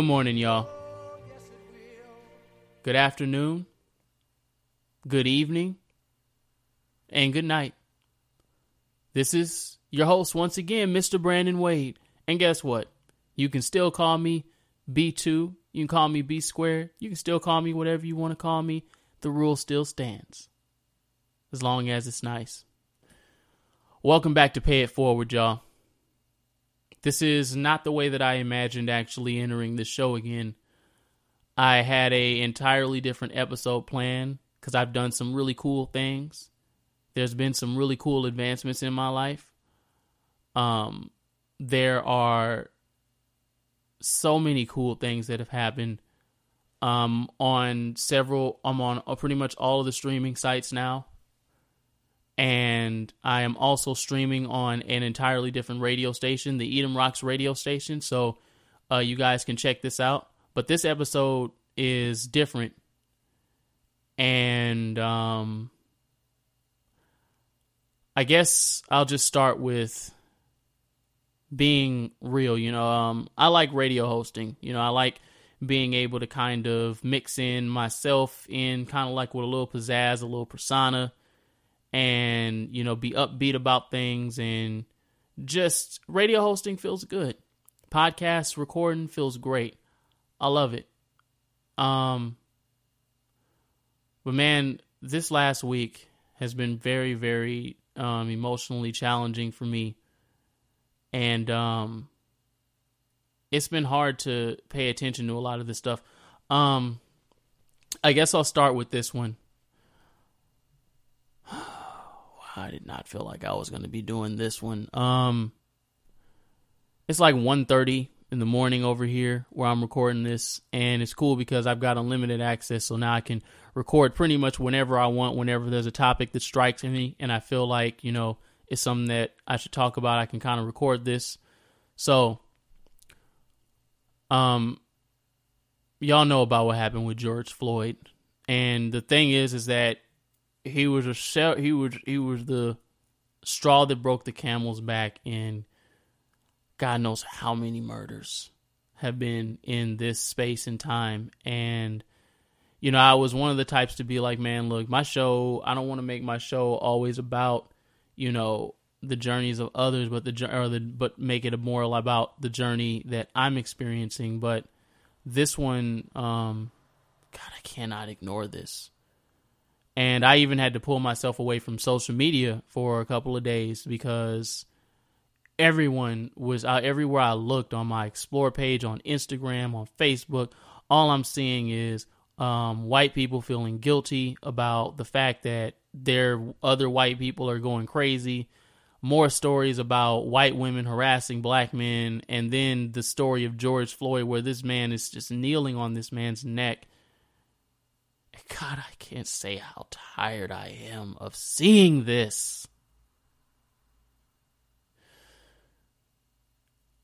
Good morning, y'all. Good afternoon. Good evening. And good night. This is your host once again, Mr. Brandon Wade. And guess what? You can still call me B2. You can call me B squared. You can still call me whatever you want to call me. The rule still stands. As long as it's nice. Welcome back to Pay It Forward, y'all. This is not the way that I imagined actually entering this show again. I had a entirely different episode plan because I've done some really cool things. There's been some really cool advancements in my life. Um, there are so many cool things that have happened. Um, on several, I'm on pretty much all of the streaming sites now, and I am also streaming on an entirely different radio station, the Edom Rocks radio station. So, uh, you guys can check this out. But this episode is different, and um, I guess I'll just start with being real. You know, um, I like radio hosting. You know, I like being able to kind of mix in myself in kind of like with a little pizzazz, a little persona, and you know, be upbeat about things. And just radio hosting feels good. Podcast recording feels great. I love it. Um, but man, this last week has been very, very um, emotionally challenging for me, and um, it's been hard to pay attention to a lot of this stuff. Um, I guess I'll start with this one. I did not feel like I was going to be doing this one. Um, it's like 1.30 in the morning over here where I'm recording this, and it's cool because I've got unlimited access, so now I can record pretty much whenever I want, whenever there's a topic that strikes me, and I feel like you know it's something that I should talk about. I can kind of record this, so um, y'all know about what happened with George Floyd, and the thing is, is that he was a shell, he was he was the straw that broke the camel's back, in God knows how many murders have been in this space and time. And, you know, I was one of the types to be like, man, look, my show, I don't want to make my show always about, you know, the journeys of others, but the, or the, but make it more about the journey that I'm experiencing. But this one, um, God, I cannot ignore this. And I even had to pull myself away from social media for a couple of days because everyone was out everywhere I looked on my explore page, on Instagram, on Facebook. All I'm seeing is um, white people feeling guilty about the fact that their other white people are going crazy. More stories about white women harassing black men, and then the story of George Floyd, where this man is just kneeling on this man's neck. God, I can't say how tired I am of seeing this.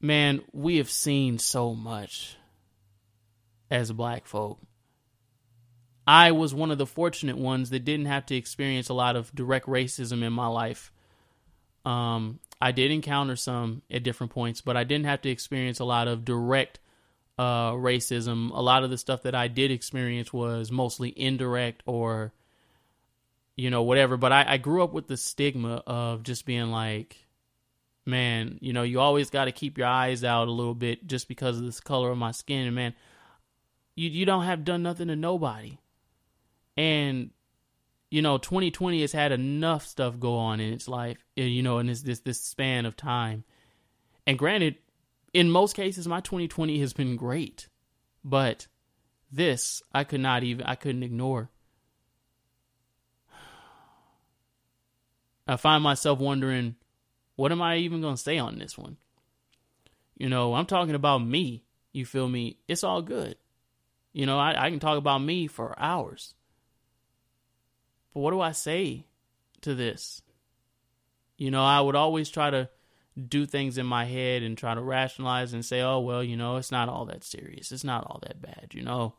man, we have seen so much as black folk. I was one of the fortunate ones that didn't have to experience a lot of direct racism in my life. Um, I did encounter some at different points, but I didn't have to experience a lot of direct uh, racism. A lot of the stuff that I did experience was mostly indirect or, you know, whatever. But I, I grew up with the stigma of just being like, man, you know, you always got to keep your eyes out a little bit just because of this color of my skin. And man, you you don't have done nothing to nobody. And you know, 2020 has had enough stuff go on in its life, eh, you know, in this this this span of time. And granted, in most cases, my 2020 has been great, but this I could not even, I couldn't ignore. I find myself wondering, what am I even going to say on this one? You know, I'm talking about me. You feel me? It's all good. You know, I, I can talk about me for hours. But what do I say to this? You know, I would always try to do things in my head and try to rationalize and say, oh, well, you know, it's not all that serious. It's not all that bad, you know.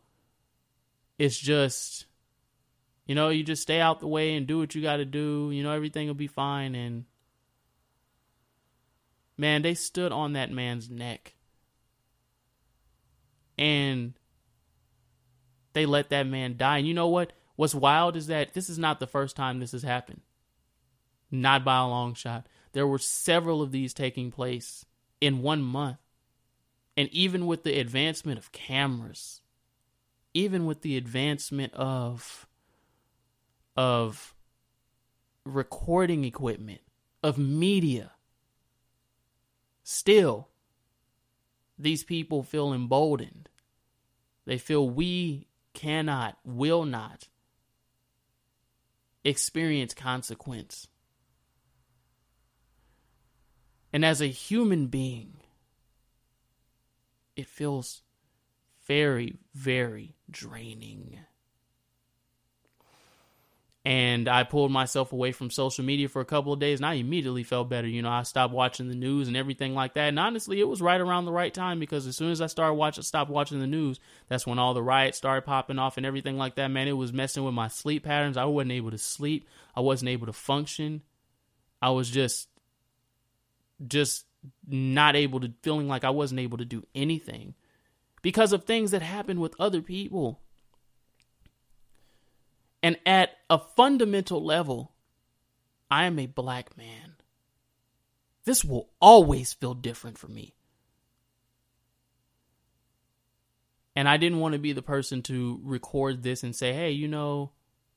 It's just, you know, you just stay out the way and do what you got to do. You know, everything will be fine. And man, they stood on that man's neck. And they let that man die. And you know what? What's wild is that this is not the first time this has happened. Not by a long shot. There were several of these taking place in one month. And even with the advancement of cameras, even with the advancement of of recording equipment, of media, still these people feel emboldened. They feel we cannot, will not experience consequence. And as a human being, it feels very, very draining. And I pulled myself away from social media for a couple of days and I immediately felt better. You know, I stopped watching the news and everything like that. And honestly, it was right around the right time because as soon as I started watching, stopped watching the news, that's when all the riots started popping off and everything like that. Man, it was messing with my sleep patterns. I wasn't able to sleep. I wasn't able to function. I was just just not able to feeling like I wasn't able to do anything because of things that happened with other people. And at a fundamental level, I am a black man. This will always feel different for me. And I didn't want to be the person to record this and say, hey, you know,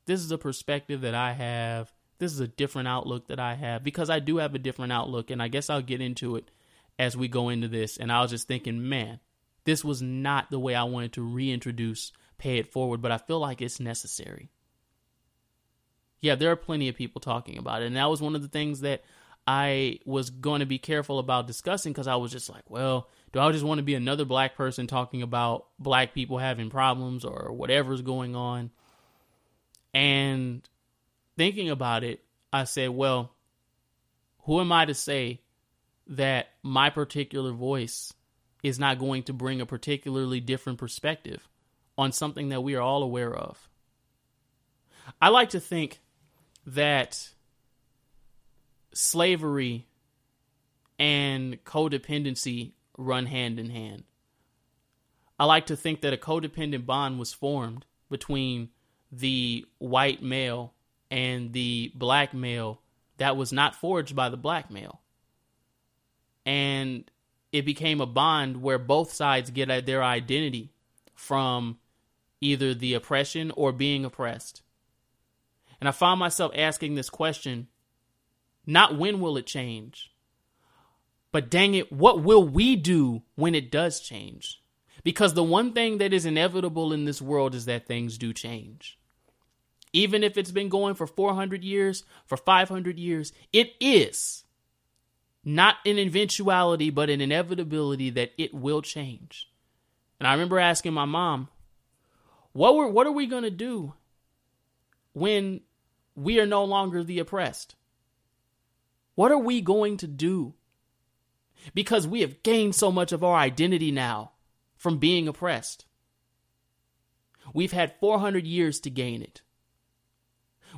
this is a perspective that I have this is a different outlook that I have because I do have a different outlook, and I guess I'll get into it as we go into this. And I was just thinking, man, this was not the way I wanted to reintroduce Pay It Forward, but I feel like it's necessary. Yeah, there are plenty of people talking about it, and that was one of the things that I was going to be careful about discussing because I was just like, well, do I just want to be another black person talking about black people having problems or whatever's going on? And thinking about it, I said, well, who am I to say that my particular voice is not going to bring a particularly different perspective on something that we are all aware of? I like to think that slavery and codependency run hand in hand. I like to think that a codependent bond was formed between the white male and the black male that was not forged by the black male. And it became a bond where both sides get their identity from either the oppression or being oppressed. And I found myself asking this question not when will it change, but dang it, what will we do when it does change? Because the one thing that is inevitable in this world is that things do change. Even if it's been going for 400 years, for 500 years, it is not an eventuality, but an inevitability that it will change. And I remember asking my mom, what were what are we going to do when we are no longer the oppressed? What are we going to do? Because we have gained so much of our identity now from being oppressed. We've had 400 years to gain it.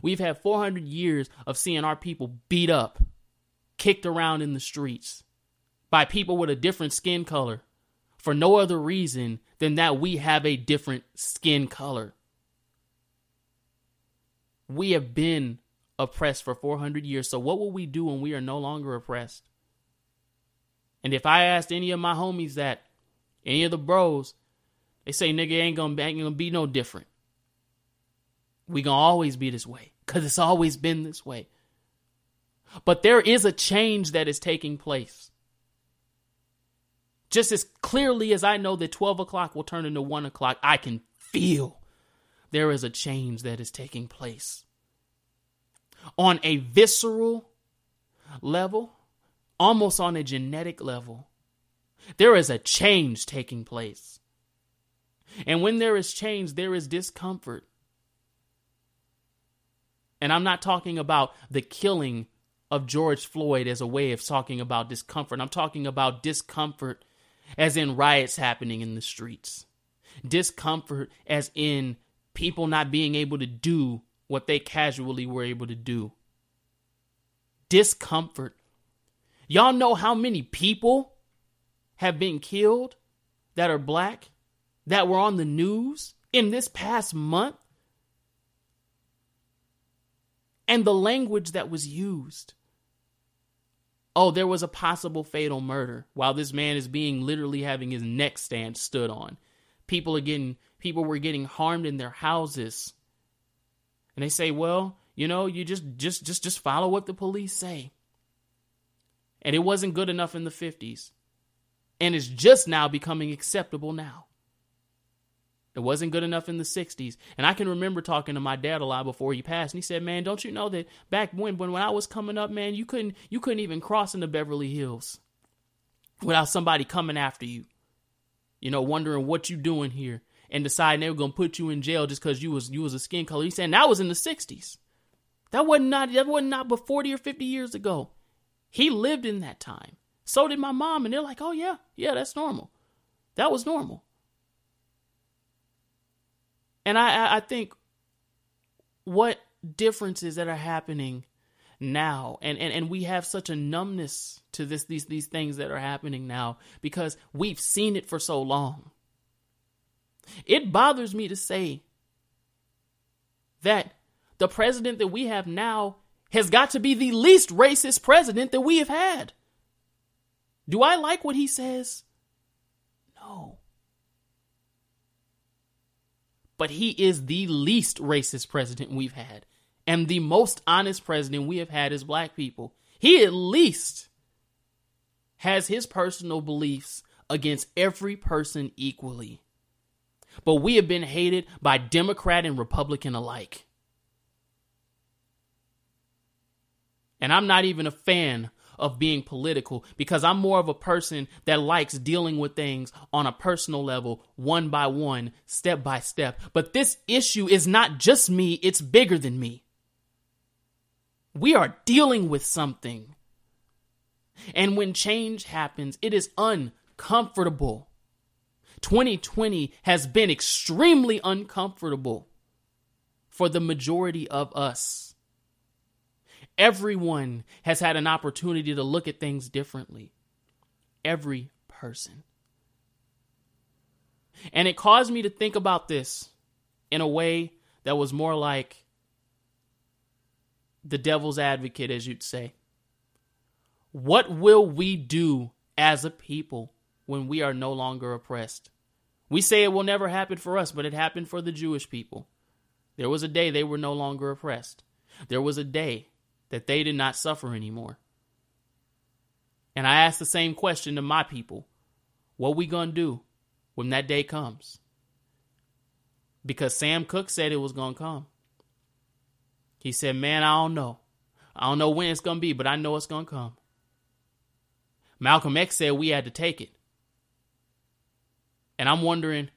We've had 400 years of seeing our people beat up, kicked around in the streets by people with a different skin color for no other reason than that we have a different skin color. We have been oppressed for 400 years. So, what will we do when we are no longer oppressed? And if I asked any of my homies that, any of the bros, they say, nigga, ain't gonna, ain't gonna be no different. We gonna always be this way because it's always been this way. But there is a change that is taking place. Just as clearly as I know that 12 o'clock will turn into 1 o'clock, I can feel there is a change that is taking place. On a visceral level, almost on a genetic level, there is a change taking place. And when there is change, there is discomfort. And I'm not talking about the killing of George Floyd as a way of talking about discomfort. I'm talking about discomfort as in riots happening in the streets, discomfort as in people not being able to do what they casually were able to do. Discomfort. Y'all know how many people have been killed that are black that were on the news in this past month? And the language that was used. Oh, there was a possible fatal murder while this man is being literally having his neck stand stood on. People are getting people were getting harmed in their houses. And they say, "Well, you know, you just just just just follow what the police say." And it wasn't good enough in the 50s. And it's just now becoming acceptable now. It wasn't good enough in the 60s. And I can remember talking to my dad a lot before he passed. And he said, Man, don't you know that back when, when, when I was coming up, man, you couldn't you couldn't even cross into Beverly Hills without somebody coming after you. You know, wondering what you doing here and deciding they were gonna put you in jail just because you was you was a skin color. He said that was in the 60s. That wasn't not that wasn't not but 40 or 50 years ago. He lived in that time. So did my mom, and they're like, Oh yeah, yeah, that's normal. That was normal. And I, I think what differences that are happening now? And, and and we have such a numbness to this these these things that are happening now because we've seen it for so long. It bothers me to say that the president that we have now has got to be the least racist president that we have had. Do i like what he says no but he is the least racist president we've had and the most honest president we have had as black people. He at least has his personal beliefs against every person equally. But we have been hated by Democrat and Republican alike. And I'm not even a fan of being political because I'm more of a person that likes dealing with things on a personal level, one by one, step by step. But this issue is not just me, it's bigger than me. We are dealing with something. And when change happens, it is uncomfortable. 2020 has been extremely uncomfortable for the majority of us. Everyone has had an opportunity to look at things differently. Every person. And it caused me to think about this in a way that was more like the devil's advocate, as you'd say. What will we do as a people when we are no longer oppressed? We say it will never happen for us, but it happened for the Jewish people. There was a day they were no longer oppressed. There was a day that they did not suffer anymore. And I ask the same question to my people. What we going to do when that day comes? Because Sam Cooke said it was going to come. He said, "Man, I don't know. I don't know when it's going to be, but I know it's going to come." Malcolm X said we had to take it. And I'm wondering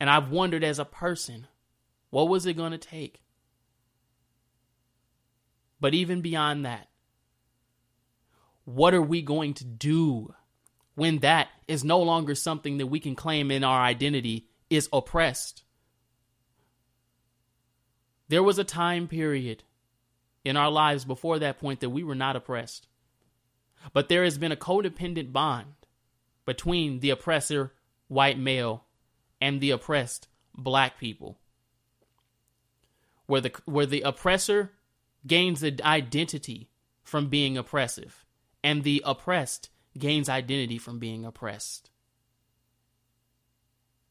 and I've wondered as a person, what was it going to take? But even beyond that, what are we going to do when that is no longer something that we can claim in our identity is oppressed? There was a time period in our lives before that point that we were not oppressed. But there has been a codependent bond between the oppressor, white male, and the oppressed, black people. Where the, where the oppressor gains an identity from being oppressive, and the oppressed gains identity from being oppressed.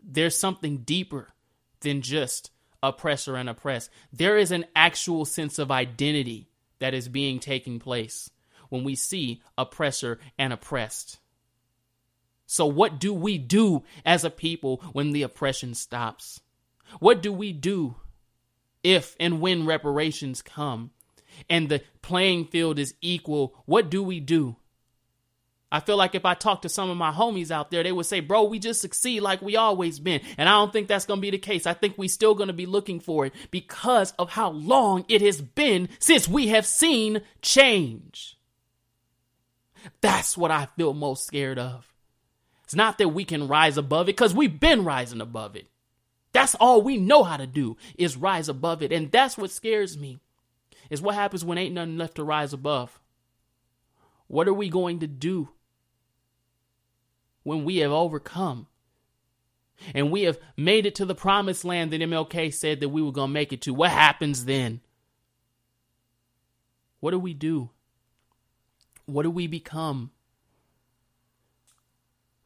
There's something deeper than just oppressor and oppressed. There is an actual sense of identity that is being taking place when we see oppressor and oppressed. So, what do we do as a people when the oppression stops? What do we do if and when reparations come and the playing field is equal? What do we do? I feel like if I talk to some of my homies out there, they would say, bro, we just succeed like we always been. And I don't think that's going to be the case. I think we still going to be looking for it because of how long it has been since we have seen change. That's what I feel most scared of. It's not that we can rise above it because we've been rising above it. That's all we know how to do is rise above it. And that's what scares me. Is what happens when ain't nothing left to rise above. What are we going to do when we have overcome? And we have made it to the promised land that MLK said that we were going to make it to. What happens then? What do we do? What do we become?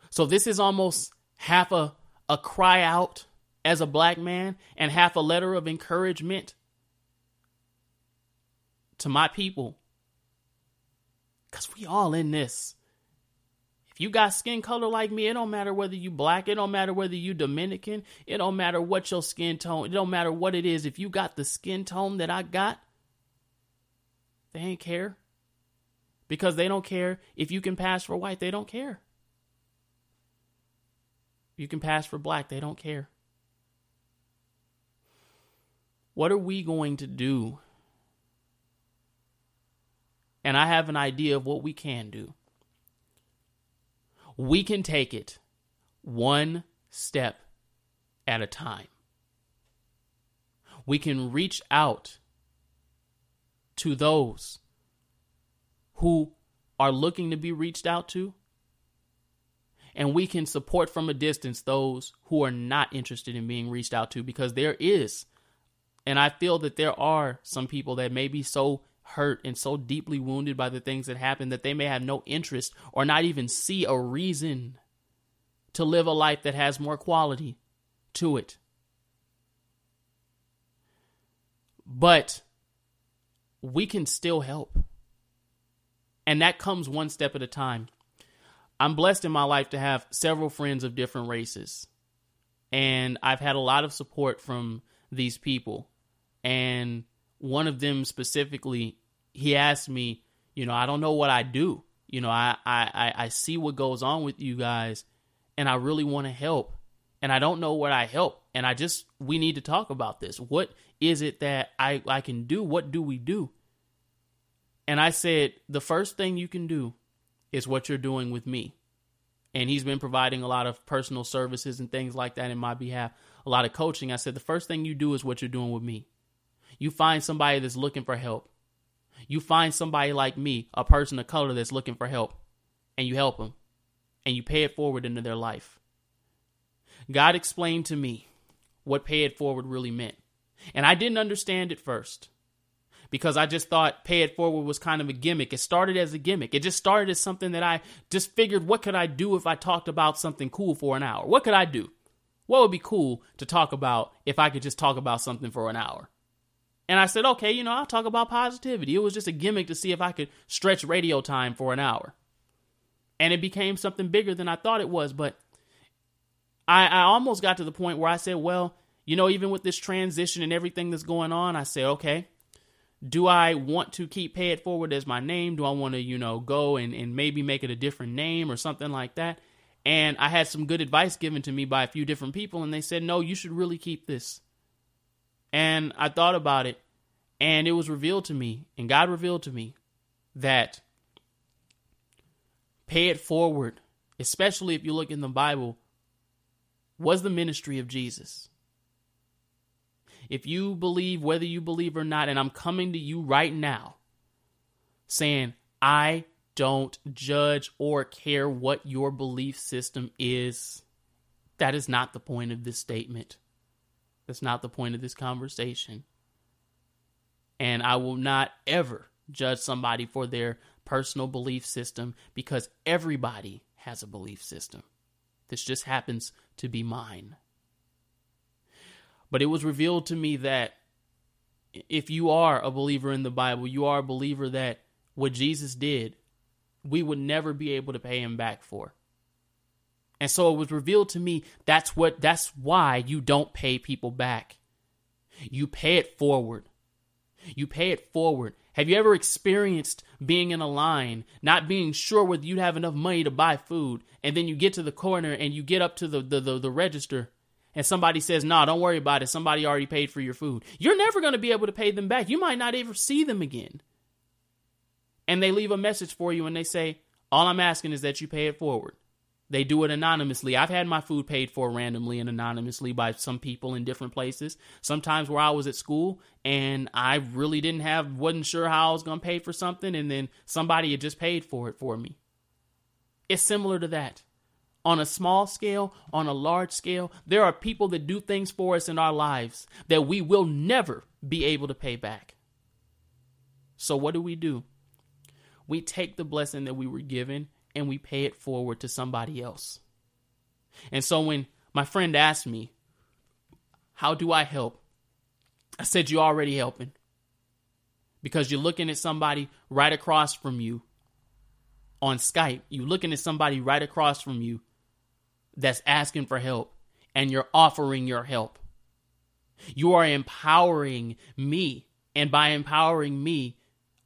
So this is almost half a, a cry out as a black man and half a letter of encouragement to my people. Because we all in this. If you got skin color like me, it don't matter whether you black, it don't matter whether you Dominican, it don't matter what your skin tone, it don't matter what it is. If you got the skin tone that I got, they ain't care. Because they don't care if you can pass for white, they don't care. You can pass for black, they don't care. What are we going to do? And I have an idea of what we can do. We can take it one step at a time. We can reach out to those who are looking to be reached out to and we can support from a distance those who are not interested in being reached out to because there is and I feel that there are some people that may be so hurt and so deeply wounded by the things that happen that they may have no interest or not even see a reason to live a life that has more quality to it. But we can still help. And that comes one step at a time. I'm blessed in my life to have several friends of different races. And I've had a lot of support from these people. And one of them specifically, he asked me, you know, I don't know what I do. You know, I I I see what goes on with you guys and I really want to help. And I don't know what I help. And I just we need to talk about this. What is it that I, I can do? What do we do? And I said, the first thing you can do is what you're doing with me. And he's been providing a lot of personal services and things like that in my behalf, a lot of coaching. I said, the first thing you do is what you're doing with me. You find somebody that's looking for help. You find somebody like me, a person of color that's looking for help, and you help them, and you pay it forward into their life. God explained to me what pay it forward really meant. And I didn't understand it first because I just thought pay it forward was kind of a gimmick. It started as a gimmick. It just started as something that I just figured what could I do if I talked about something cool for an hour? What could I do? What would be cool to talk about if I could just talk about something for an hour? And I said, okay, you know, I'll talk about positivity. It was just a gimmick to see if I could stretch radio time for an hour. And it became something bigger than I thought it was. But I, I almost got to the point where I said, well, you know, even with this transition and everything that's going on, I said, okay, do I want to keep Pay It Forward as my name? Do I want to, you know, go and, and maybe make it a different name or something like that? And I had some good advice given to me by a few different people, and they said, no, you should really keep this. And I thought about it, and it was revealed to me, and God revealed to me that Pay It Forward, especially if you look in the Bible, was the ministry of Jesus. If you believe, whether you believe or not, and I'm coming to you right now saying, I don't judge or care what your belief system is. That is not the point of this statement. That's not the point of this conversation. And I will not ever judge somebody for their personal belief system because everybody has a belief system. This just happens to be mine. But it was revealed to me that if you are a believer in the Bible, you are a believer that what Jesus did, we would never be able to pay him back for. And so it was revealed to me that's what that's why you don't pay people back. You pay it forward. You pay it forward. Have you ever experienced being in a line, not being sure whether you'd have enough money to buy food, and then you get to the corner and you get up to the, the, the, the register and somebody says, "No, nah, don't worry about it. Somebody already paid for your food." You're never going to be able to pay them back. You might not ever see them again. And they leave a message for you and they say, "All I'm asking is that you pay it forward." They do it anonymously. I've had my food paid for randomly and anonymously by some people in different places. Sometimes where I was at school and I really didn't have, wasn't sure how I was going to pay for something, and then somebody had just paid for it for me. It's similar to that. On a small scale, on a large scale, there are people that do things for us in our lives that we will never be able to pay back. So, what do we do? We take the blessing that we were given and we pay it forward to somebody else. And so when my friend asked me, How do I help? I said, You're already helping. Because you're looking at somebody right across from you on Skype. You're looking at somebody right across from you that's asking for help, and you're offering your help. You are empowering me. And by empowering me,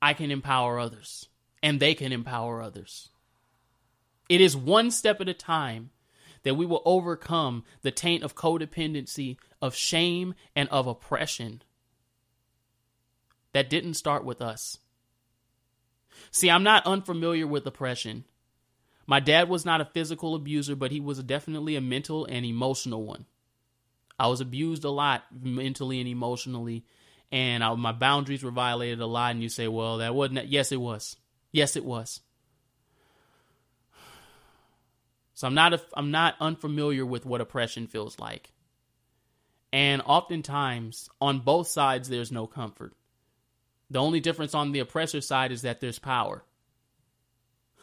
I can empower others, and they can empower others. It is one step at a time that we will overcome the taint of codependency, of shame, and of oppression. That didn't start with us. See, I'm not unfamiliar with oppression. My dad was not a physical abuser, but he was definitely a mental and emotional one. I was abused a lot mentally and emotionally, and I, my boundaries were violated a lot. And you say, well, that wasn't, yes, it was. Yes, it was. So I'm not a, I'm not unfamiliar with what oppression feels like. And oftentimes on both sides there's no comfort. The only difference on the oppressor side is that there's power.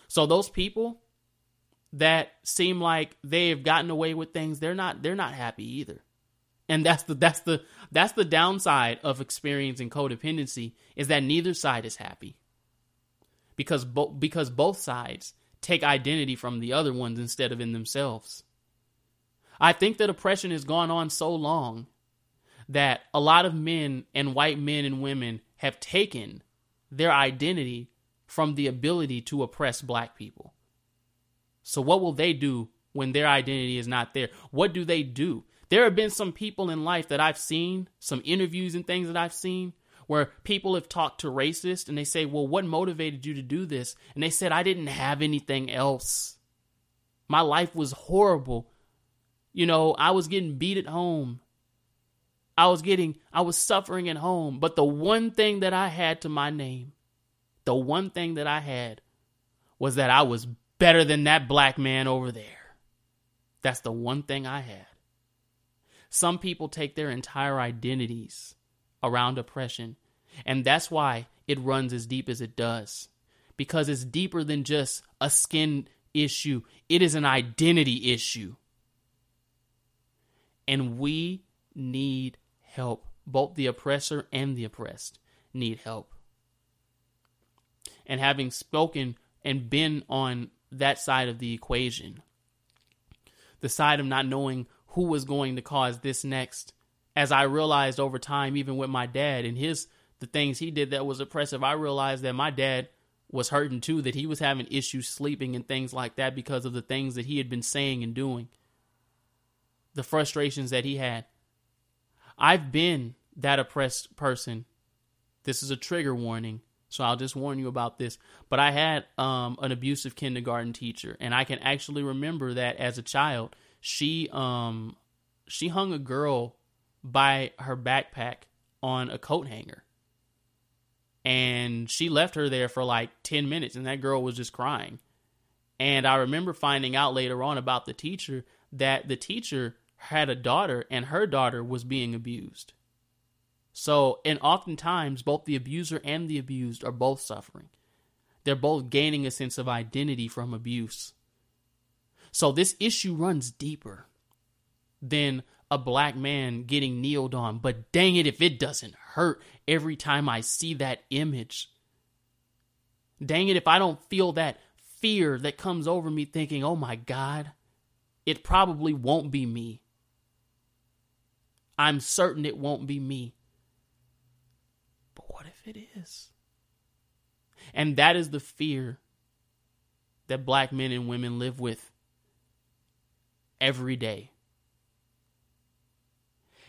So those people that seem like they've gotten away with things, they're not they're not happy either. And that's the that's the that's the downside of experiencing codependency is that neither side is happy. Because both because both sides take identity from the other ones instead of in themselves. I think that oppression has gone on so long that a lot of men and white men and women have taken their identity from the ability to oppress black people. So, what will they do when their identity is not there? What do they do? There have been some people in life that I've seen, some interviews and things that I've seen, where people have talked to racists and they say, Well, what motivated you to do this? And they said, I didn't have anything else. My life was horrible. You know, I was getting beat at home. I was getting, I was suffering at home. But the one thing that I had to my name, the one thing that I had was that I was better than that black man over there. That's the one thing I had. Some people take their entire identities around oppression. And that's why it runs as deep as it does. Because it's deeper than just a skin issue, it is an identity issue. And we need help. Both the oppressor and the oppressed need help. And having spoken and been on that side of the equation, the side of not knowing who was going to cause this next, as I realized over time, even with my dad and his the things he did that was oppressive, I realized that my dad was hurting too, that he was having issues sleeping and things like that because of the things that he had been saying and doing, the frustrations that he had. I've been that oppressed person. This is a trigger warning, so I'll just warn you about this. But I had um, an abusive kindergarten teacher, and I can actually remember that as a child, she um, she hung a girl by her backpack on a coat hanger. And she left her there for like 10 minutes, and that girl was just crying. And I remember finding out later on about the teacher that the teacher had a daughter, and her daughter was being abused. So, and oftentimes, both the abuser and the abused are both suffering. They're both gaining a sense of identity from abuse. So, this issue runs deeper than a black man getting kneeled on, but dang it if it doesn't hurt every time I see that image. Dang it if I don't feel that fear that comes over me thinking, oh my God, it probably won't be me. I'm certain it won't be me. But what if it is? And that is the fear that black men and women live with every day.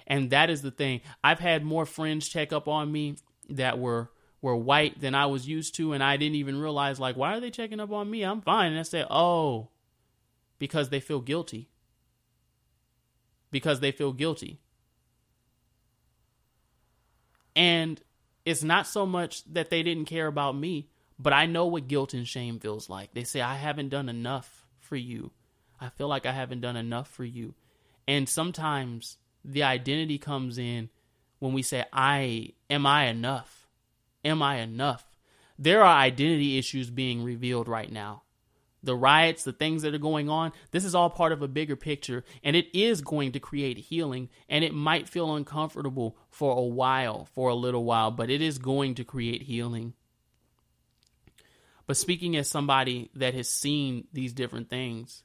And that is the thing. I've had more friends check up on me that were were white than I was used to, and I didn't even realize like why are they checking up on me? I'm fine. And I said, oh, because they feel guilty. Because they feel guilty. And it's not so much that they didn't care about me, but I know what guilt and shame feels like. They say, I haven't done enough for you. I feel like I haven't done enough for you. And sometimes the identity comes in when we say, I am I enough? Am I enough? There are identity issues being revealed right now. The riots, the things that are going on, this is all part of a bigger picture, and it is going to create healing. And it might feel uncomfortable for a while, for a little while, but it is going to create healing. But speaking as somebody that has seen these different things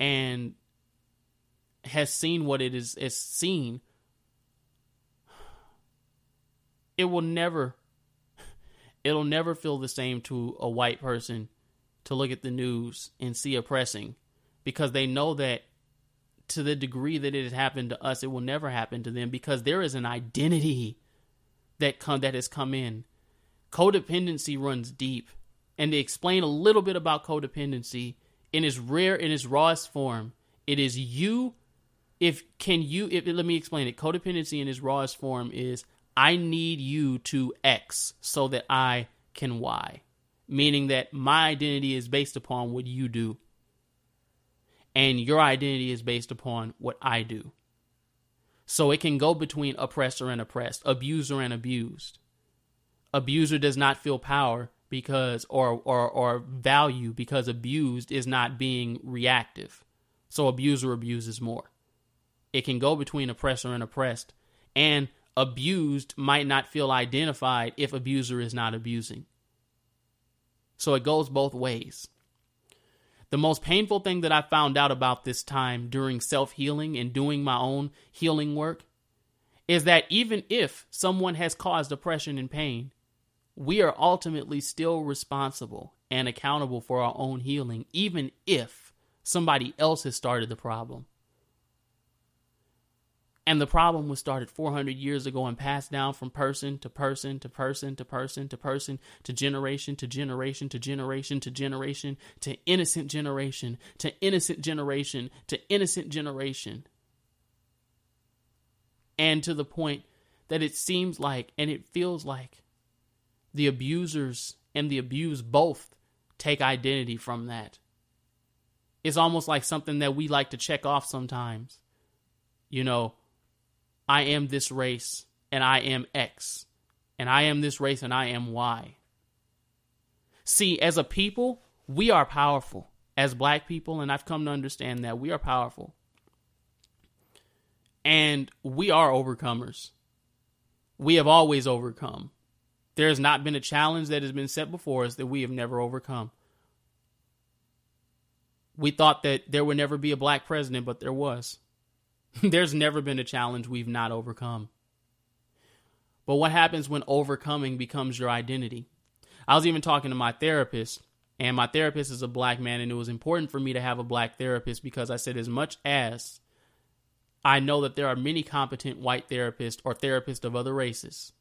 and has seen what it is, is seen, it will never it'll never feel the same to a white person to look at the news and see oppressing because they know that to the degree that it has happened to us it will never happen to them because there is an identity that come that has come in. Codependency runs deep. And to explain a little bit about codependency in its rare in its rawest form it is you if can you if let me explain it. Codependency in its rawest form is i need you to x so that i can y. Meaning that my identity is based upon what you do. And your identity is based upon what i do. So it can go between oppressor and oppressed abuser and abused. Abuser does not feel power because or or or value because abused is not being reactive. So abuser abuses more it can go between oppressor and oppressed. And abused might not feel identified if abuser is not abusing. So it goes both ways. The most painful thing that I found out about this time during self healing and doing my own healing work is that even if someone has caused oppression and pain, we are ultimately still responsible and accountable for our own healing, even if somebody else has started the problem. And the problem was started 400 years ago and passed down from person to person to person to person to person to generation to generation to generation to generation to innocent generation to innocent generation to innocent generation. And to the point that it seems like and it feels like the abusers and the abused both take identity from that. It's almost like something that we like to check off sometimes. You know, I am this race and I am X, and I am this race and I am Y. See, as a people, we are powerful. As black people, and I've come to understand that we are powerful. And we are overcomers. We have always overcome. There has not been a challenge that has been set before us that we have never overcome. We thought that there would never be a black president, but there was. There's never been a challenge we've not overcome. But what happens when overcoming becomes your identity? I was even talking to my therapist, and my therapist is a black man, and it was important for me to have a black therapist because I said, as much as I know that there are many competent white therapists or therapists of other races,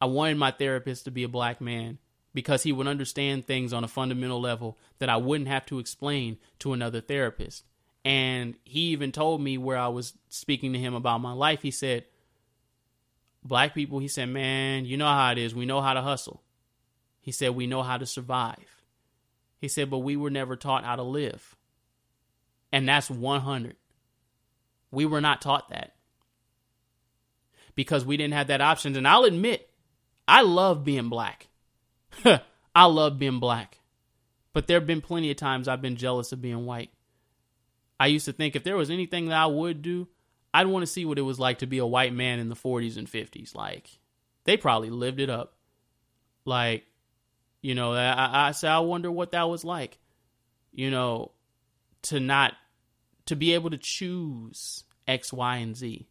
I wanted my therapist to be a black man because he would understand things on a fundamental level that I wouldn't have to explain to another therapist. And he even told me where I was speaking to him about my life. He said, Black people, he said, man, you know how it is. We know how to hustle. He said, we know how to survive. He said, but we were never taught how to live. And that's 100. We were not taught that because we didn't have that option. And I'll admit, I love being black. I love being black. But there have been plenty of times I've been jealous of being white. I used to think if there was anything that I would do, I'd want to see what it was like to be a white man in the 40s and 50s. Like, they probably lived it up. Like, you know, I, I say, I wonder what that was like, you know, to not to be able to choose X, Y, and Z.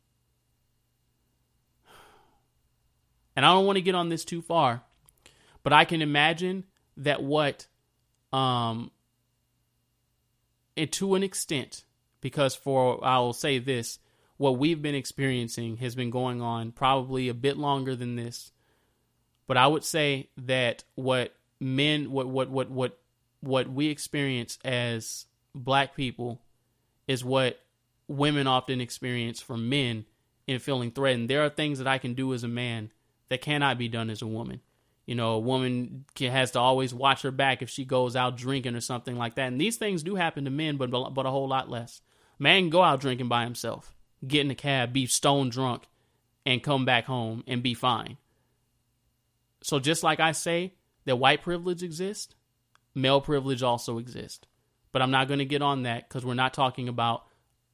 And I don't want to get on this too far, but I can imagine that what, um, and to an extent, because for I'll say this, what we've been experiencing has been going on probably a bit longer than this. But I would say that what men, what what what what what we experience as black people, is what women often experience from men in feeling threatened. There are things that I can do as a man that cannot be done as a woman. You know, a woman can, has to always watch her back if she goes out drinking or something like that. And these things do happen to men, but but a whole lot less. Man can go out drinking by himself, get in a cab, be stone drunk, and come back home and be fine. So just like I say that white privilege exists, male privilege also exists. But I'm not going to get on that because we're not talking about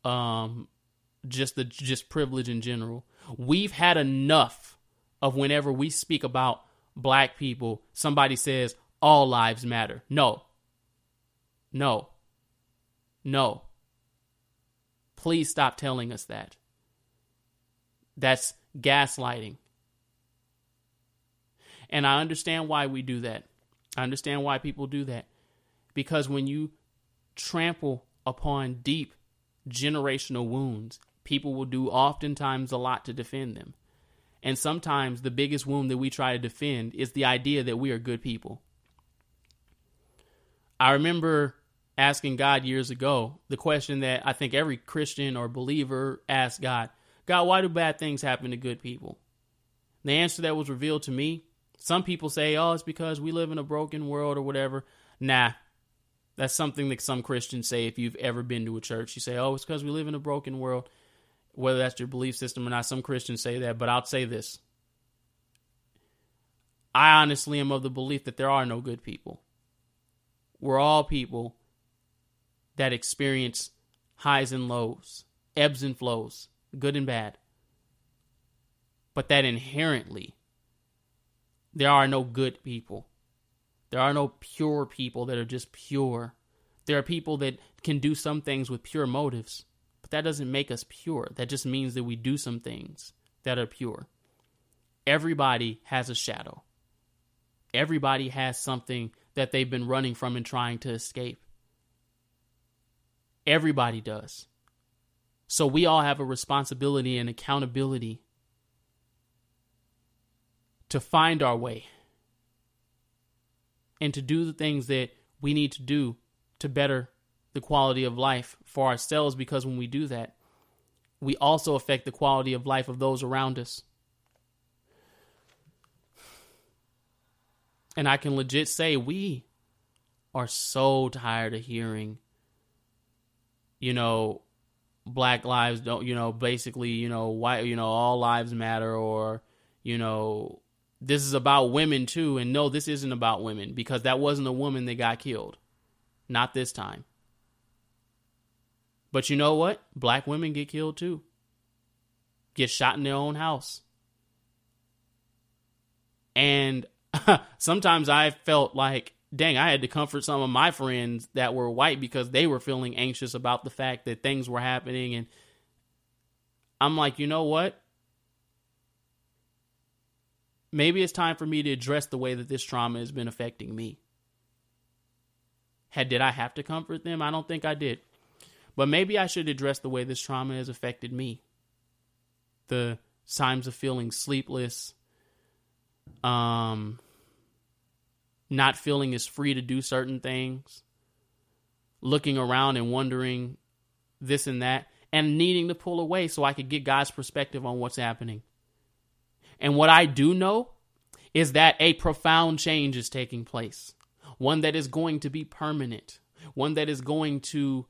um, just the just privilege in general. We've had enough of whenever we speak about black people, somebody says all lives matter. No. No. No. Please stop telling us that. That's gaslighting. And I understand why we do that. I understand why people do that. Because when you trample upon deep generational wounds, people will do oftentimes a lot to defend them. And sometimes the biggest wound that we try to defend is the idea that we are good people. I remember asking God years ago the question that I think every Christian or believer asks God God, why do bad things happen to good people? The answer that was revealed to me some people say, oh, it's because we live in a broken world or whatever. Nah, that's something that some Christians say if you've ever been to a church. You say, oh, it's because we live in a broken world whether that's your belief system or not. Some Christians say that, but I'll say this. I honestly am of the belief that there are no good people. We're all people that experience highs and lows, ebbs and flows, good and bad. But that inherently, there are no good people. There are no pure people that are just pure. There are people that can do some things with pure motives. But that doesn't make us pure. That just means that we do some things that are pure. Everybody has a shadow. Everybody has something that they've been running from and trying to escape. Everybody does. So we all have a responsibility and accountability to find our way and to do the things that we need to do to better the quality of life for ourselves because when we do that, we also affect the quality of life of those around us. And I can legit say we are so tired of hearing, you know, black lives don't, you know, basically, you know, white, you know, all lives matter or, you know, this is about women too. And no, this isn't about women because that wasn't a woman that got killed. Not this time. But you know what? Black women get killed too. Get shot in their own house. And sometimes I felt like, dang, I had to comfort some of my friends that were white because they were feeling anxious about the fact that things were happening. And I'm like, you know what? Maybe it's time for me to address the way that this trauma has been affecting me. Had did I have to comfort them? I don't think I did. But maybe I should address the way this trauma has affected me. The times of feeling sleepless, um, not feeling as free to do certain things, looking around and wondering this and that, and needing to pull away so I could get God's perspective on what's happening. And what I do know is that a profound change is taking place, one that is going to be permanent, one that is going to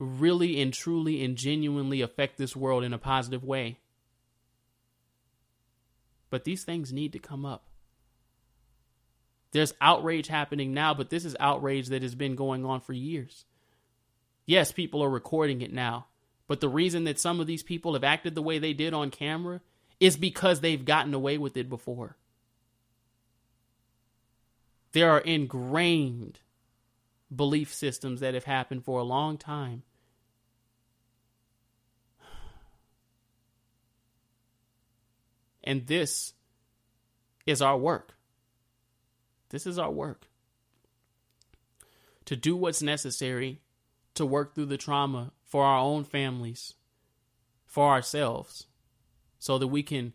really and truly and genuinely affect this world in a positive way. But these things need to come up. There's outrage happening now, but this is outrage that has been going on for years. Yes, people are recording it now, but the reason that some of these people have acted the way they did on camera is because they've gotten away with it before. There are ingrained belief systems that have happened for a long time And this is our work. This is our work. To do what's necessary to work through the trauma for our own families, for ourselves, so that we can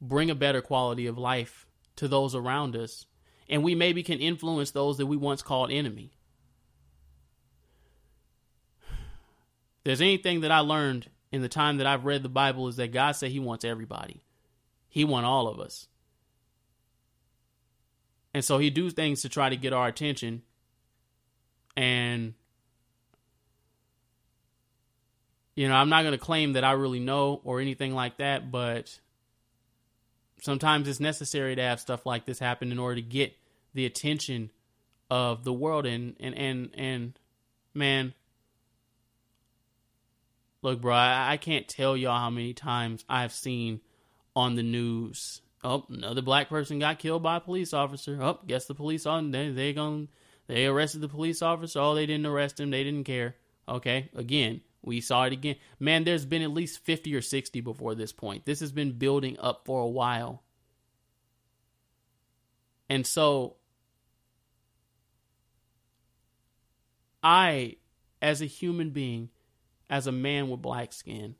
bring a better quality of life to those around us. And we maybe can influence those that we once called enemy. there's anything that I learned in the time that I've read the Bible is that God said He wants everybody. He wants all of us. And so He do things to try to get our attention. And you know, I'm not going to claim that I really know or anything like that, but sometimes it's necessary to have stuff like this happen in order to get the attention of the world and and and and man Look, bro, I, I can't tell y'all how many times I've seen on the news. Oh, another black person got killed by a police officer. Oh, guess the police on they they going they arrested the police officer. Oh, they didn't arrest him. They didn't care. Okay, again, we saw it again. Man, there's been at least 50 or 60 before this point. This has been building up for a while. And so I as a human being as a man with black skin.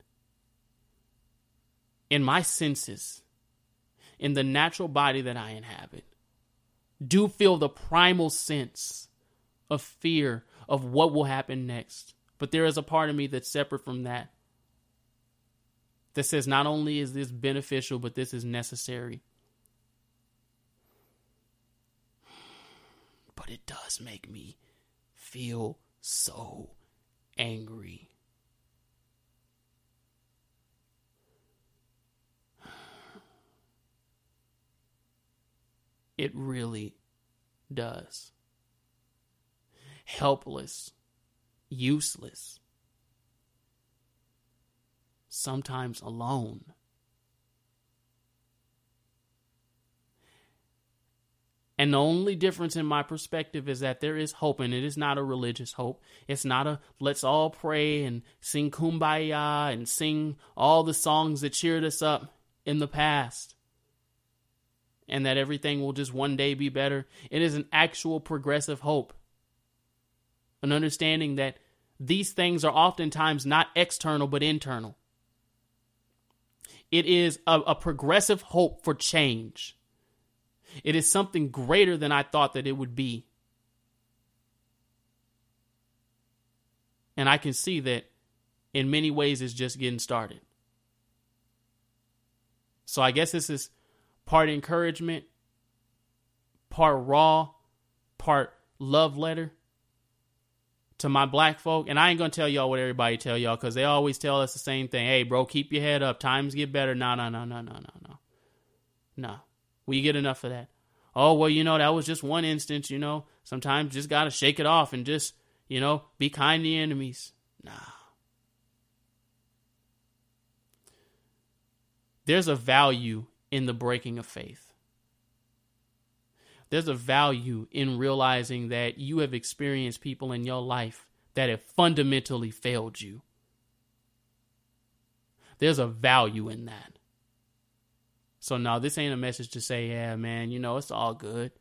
In my senses, in the natural body that I inhabit, do feel the primal sense of fear of what will happen next. But there is a part of me that's separate from that. That says not only is this beneficial, but this is necessary. But it does make me feel so angry. It really does. Helpless, useless, sometimes alone. And the only difference in my perspective is that there is hope, and it is not a religious hope. It's not a let's all pray and sing kumbaya and sing all the songs that cheered us up in the past and that everything will just one day be better. It is an actual progressive hope. An understanding that these things are oftentimes not external but internal. It is a, a, progressive hope for change. It is something greater than I thought that it would be. And I can see that in many ways it's just getting started. So I guess this is part encouragement, part raw, part love letter to my black folk. And I ain't gonna tell y'all what everybody tell y'all because they always tell us the same thing. Hey, bro, keep your head up. Times get better. No, no, no, no, no, no, no. No. We get enough of that. Oh, well, you know, that was just one instance, you know. Sometimes just gotta shake it off and just, you know, be kind to enemies. Nah. There's a value in the breaking of faith. There's a value in realizing that you have experienced people in your life that have fundamentally failed you. There's a value in that. So, no, this ain't a message to say, yeah, man, you know, it's all good.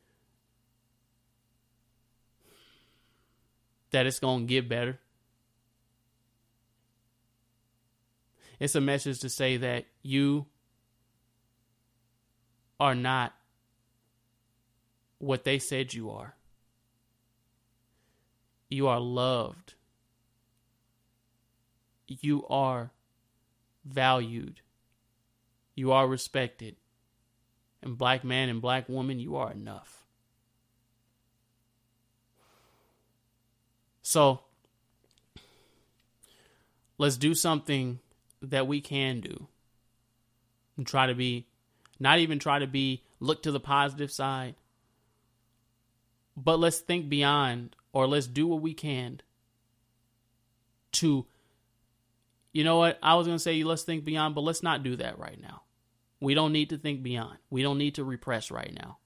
That it's going to get better. It's a message to say that you are not what they said you are. You are loved. You are valued. You are respected. And black man and black woman, you are enough. So, let's do something that we can do and try to be not even try to be look to the positive side. But let's think beyond or let's do what we can to you know what? I was going to say let's think beyond, but let's not do that right now. We don't need to think beyond. We don't need to repress right now.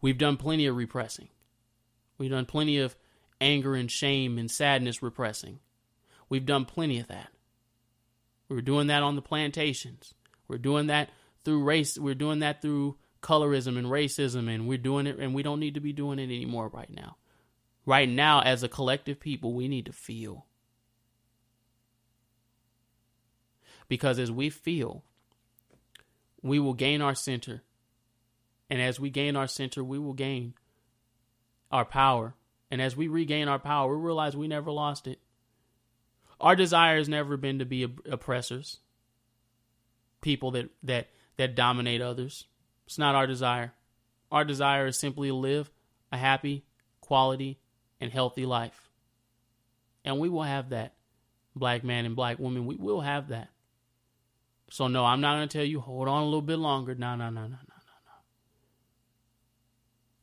We've done plenty of repressing. We've done plenty of anger and shame and sadness repressing. We've done plenty of that. We were doing that on the plantations. We're doing that through race. We're doing that through colorism and racism, and we're doing it, and we don't need to be doing it anymore right now. Right now, as a collective people, we need to feel. Because as we feel, we will gain our center. And as we gain our center, we will gain our power. And as we regain our power, we realize we never lost it. Our desire has never been to be oppressors, people that, that, that dominate others. It's not our desire. Our desire is simply to live a happy, quality, and healthy life. And we will have that, black man and black woman. We will have that. So, no, I'm not going to tell you, hold on a little bit longer. No, no, no, no, no, no, no.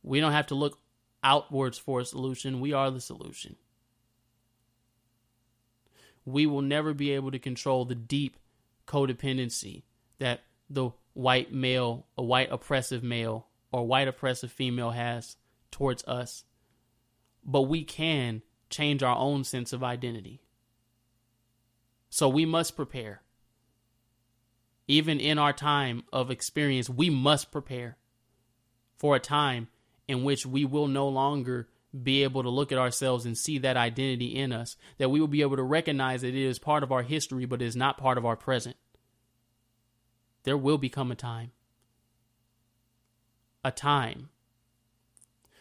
We don't have to look outwards for a solution. We are the solution. We will never be able to control the deep codependency that the white male, a white oppressive male, or white oppressive female has towards us. But we can change our own sense of identity. So we must prepare even in our time of experience, we must prepare for a time in which we will no longer be able to look at ourselves and see that identity in us, that we will be able to recognize that it is part of our history, but is not part of our present. There will become a time. A time.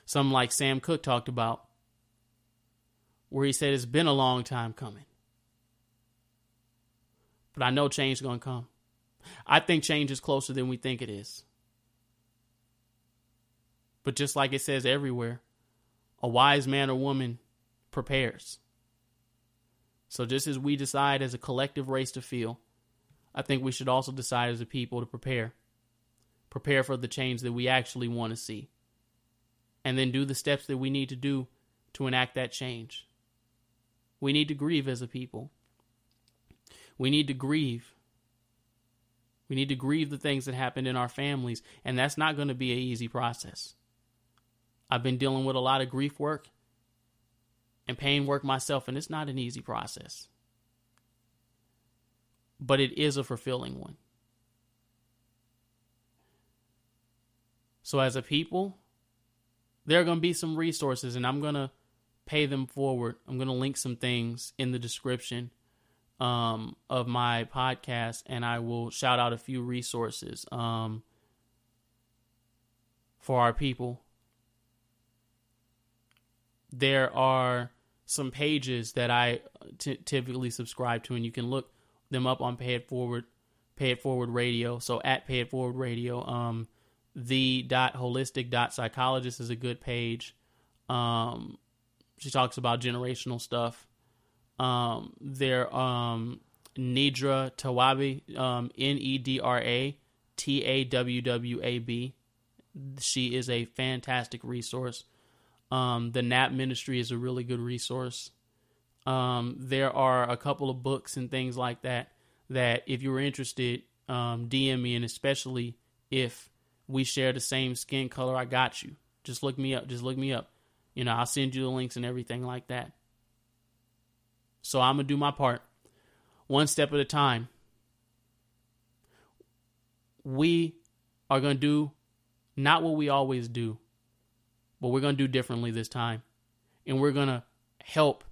Some like Sam Cooke talked about, where he said it's been a long time coming. But I know change is going to come. I think change is closer than we think it is. But just like it says everywhere, a wise man or woman prepares. So just as we decide as a collective race to feel, I think we should also decide as a people to prepare. Prepare for the change that we actually want to see. And then do the steps that we need to do to enact that change. We need to grieve as a people. We need to grieve we need to grieve the things that happened in our families, and that's not going to be an easy process. I've been dealing with a lot of grief work and pain work myself, and it's not an easy process. But it is a fulfilling one. So, as a people, there are going to be some resources, and I'm going to pay them forward. I'm going to link some things in the description um, of my podcast, and I will shout out a few resources um, for our people. There are some pages that I t- typically subscribe to, and you can look them up on Pay It Forward, Pay It Forward Radio. So at Pay It Forward Radio, um, the dot holistic dot psychologist is a good page. Um, she talks about generational stuff. Um, there, um, Nedra Tawwab, um, N E D R A T A W W A B. She is a fantastic resource. Um, the NAP Ministry is a really good resource. Um, there are a couple of books and things like that that, if you were interested, um, DM me, and especially if we share the same skin color, I got you. Just look me up. Just look me up. You know, I'll send you the links and everything like that. So I'm going to do my part one step at a time. We are going to do not what we always do, but we're going to do differently this time. And we're going to help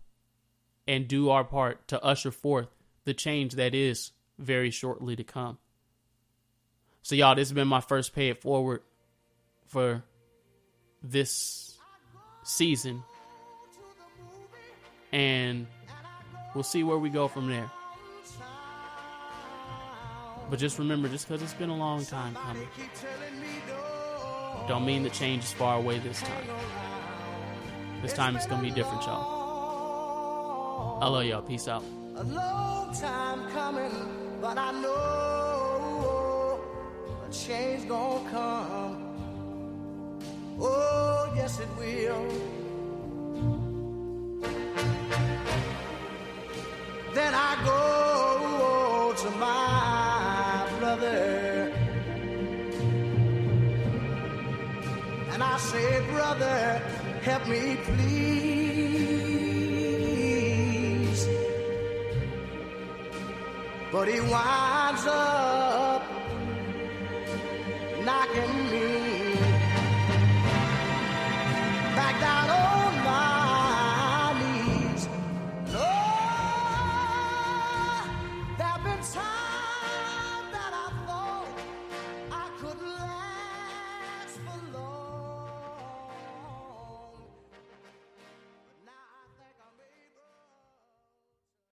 and do our part to usher forth the change that is very shortly to come. So, y'all, this has been my first pay it forward for this season. And We'll see where we go from there. But just remember, just because it's been a long time coming, don't mean the change is far away this time. This time it's gonna be different, y'all. I love y'all. Peace out. A long time coming, but I know a change gonna come. Oh, yes, it will. Then I go to my brother. And I say, brother, help me please. But he winds up